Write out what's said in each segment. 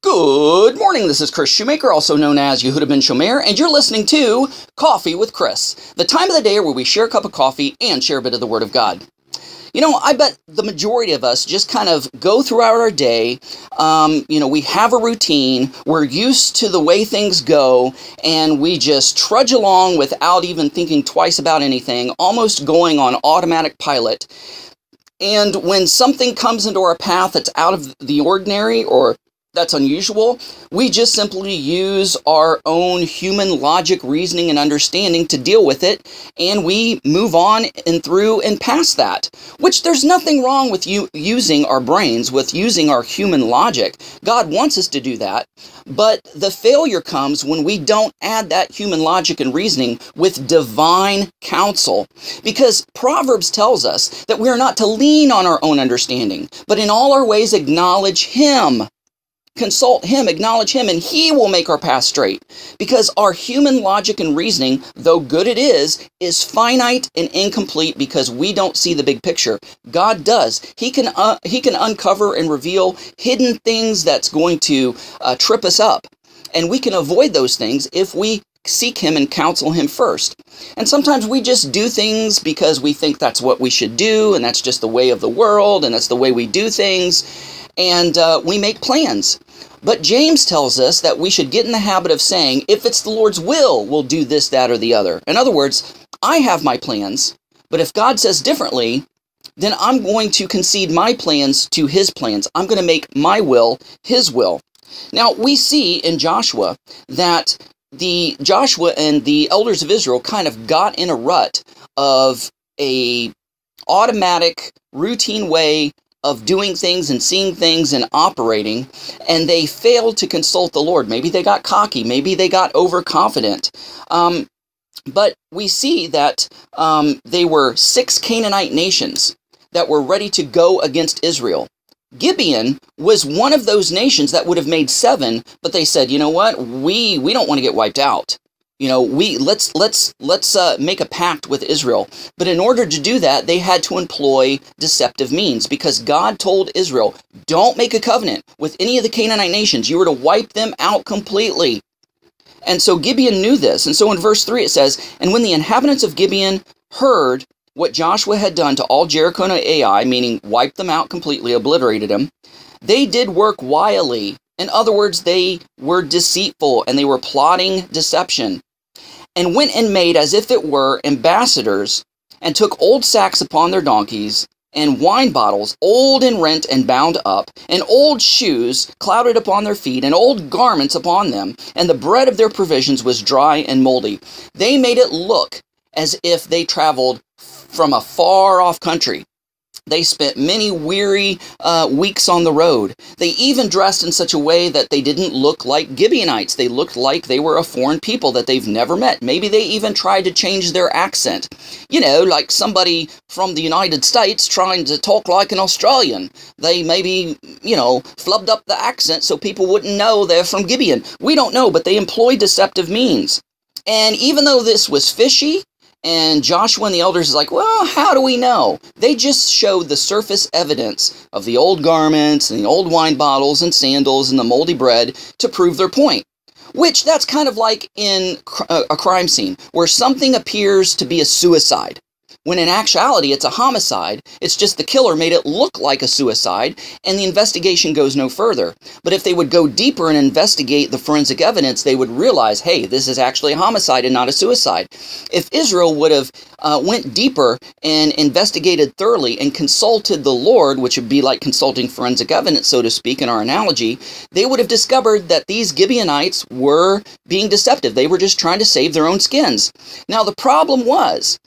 Good morning. This is Kris Shoemaker, also known as Yehudah ben Shomeyr, and you're listening to Coffee with Kris, the time of the day where we share a cup of coffee and share a bit of the Word of God. You know, I bet the majority of us just kind of go throughout our day. Um, you know, we have a routine, we're used to the way things go, and we just trudge along without even thinking twice about anything, almost going on automatic pilot. And when something comes into our path that's out of the ordinary or that's unusual. We just simply use our own human logic, reasoning, and understanding to deal with it, and we move on and through and past that. Which there's nothing wrong with you using our brains, with using our human logic. God wants us to do that, but the failure comes when we don't add that human logic and reasoning with divine counsel. Because Proverbs tells us that we are not to lean on our own understanding, but in all our ways acknowledge Him consult him, acknowledge him, and he will make our path straight. Because our human logic and reasoning, though good it is, is finite and incomplete because we don't see the big picture. God does. He can uh, he can uncover and reveal hidden things that's going to uh, trip us up. And we can avoid those things if we seek him and counsel him first. And sometimes we just do things because we think that's what we should do, and that's just the way of the world, and that's the way we do things. And uh, we make plans. But James tells us that we should get in the habit of saying, if it's the Lord's will, we'll do this, that, or the other. In other words, I have my plans, but if God says differently, then I'm going to concede my plans to his plans. I'm going to make my will his will. Now, we see in Joshua that the Joshua and the elders of Israel kind of got in a rut of a automatic routine way of doing things and seeing things and operating, and they failed to consult the Lord. Maybe they got cocky, maybe they got overconfident. Um, but we see that um, they were six Canaanite nations that were ready to go against Israel. Gibeon was one of those nations that would have made seven, but they said, you know what, we we don't want to get wiped out you know we let's let's let's uh, make a pact with israel. But in order to do that they had to employ deceptive means because god told israel don't make a covenant with any of the canaanite nations. You were to wipe them out completely. And so gibeon knew this. And so in verse 3 it says and when the inhabitants of gibeon heard what joshua had done to all jericho and ai meaning wiped them out completely obliterated them they did work wily. In other words, they were deceitful and they were plotting deception and went and made as if it were ambassadors, and took old sacks upon their donkeys, and wine bottles, old and rent and bound up, and old shoes clouded upon their feet, and old garments upon them, and the bread of their provisions was dry and moldy. They made it look as if they traveled from a far off country. They spent many weary uh, weeks on the road. They even dressed in such a way that they didn't look like Gibeonites. They looked like they were a foreign people that they've never met. Maybe they even tried to change their accent. You know, like somebody from the United States trying to talk like an Australian. They maybe, you know, flubbed up the accent so people wouldn't know they're from Gibeon. We don't know, but they employed deceptive means. And even though this was fishy, and Joshua and the elders is like, well, how do we know? They just showed the surface evidence of the old garments and the old wine bottles and sandals and the moldy bread to prove their point. Which that's kind of like in uh, a crime scene where something appears to be a suicide when in actuality it's a homicide. It's just the killer made it look like a suicide, and the investigation goes no further. But if they would go deeper and investigate the forensic evidence, they would realize, hey, this is actually a homicide and not a suicide. If Israel would have uh, went deeper and investigated thoroughly and consulted the Lord, which would be like consulting forensic evidence, so to speak, in our analogy, they would have discovered that these Gibeonites were being deceptive. They were just trying to save their own skins. Now, the problem was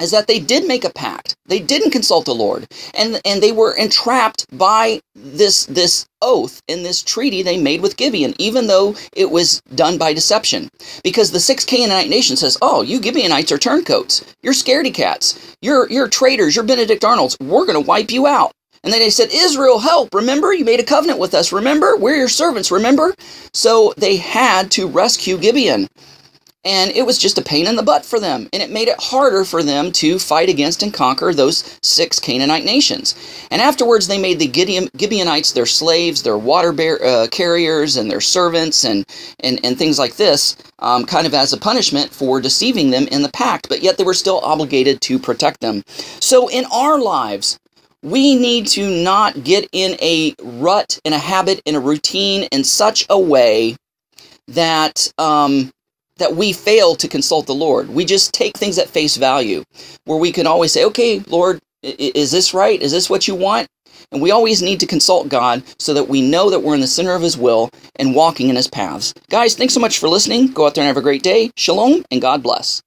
is that they did make a pact. They didn't consult the Lord, and and they were entrapped by this this oath in this treaty they made with Gibeon, even though it was done by deception. Because the six Canaanite nation says, "Oh, you Gibeonites are turncoats. You're scaredy cats. You're you're traitors. You're Benedict Arnolds. We're going to wipe you out." And then they said, Israel, help. Remember, you made a covenant with us. Remember, we're your servants. Remember? So they had to rescue Gibeon. And it was just a pain in the butt for them, and it made it harder for them to fight against and conquer those six Canaanite nations. And afterwards, they made the Gideon, Gibeonites their slaves, their water bear, uh, carriers, and their servants, and and and things like this, um, kind of as a punishment for deceiving them in the pact. But yet they were still obligated to protect them. So in our lives, we need to not get in a rut, in a habit, in a routine in such a way that um, that we fail to consult the Lord. We just take things at face value, where we can always say, okay, Lord, is this right? Is this what you want? And we always need to consult God so that we know that we're in the center of His will and walking in His paths. Guys, thanks so much for listening. Go out there and have a great day. Shalom and God bless.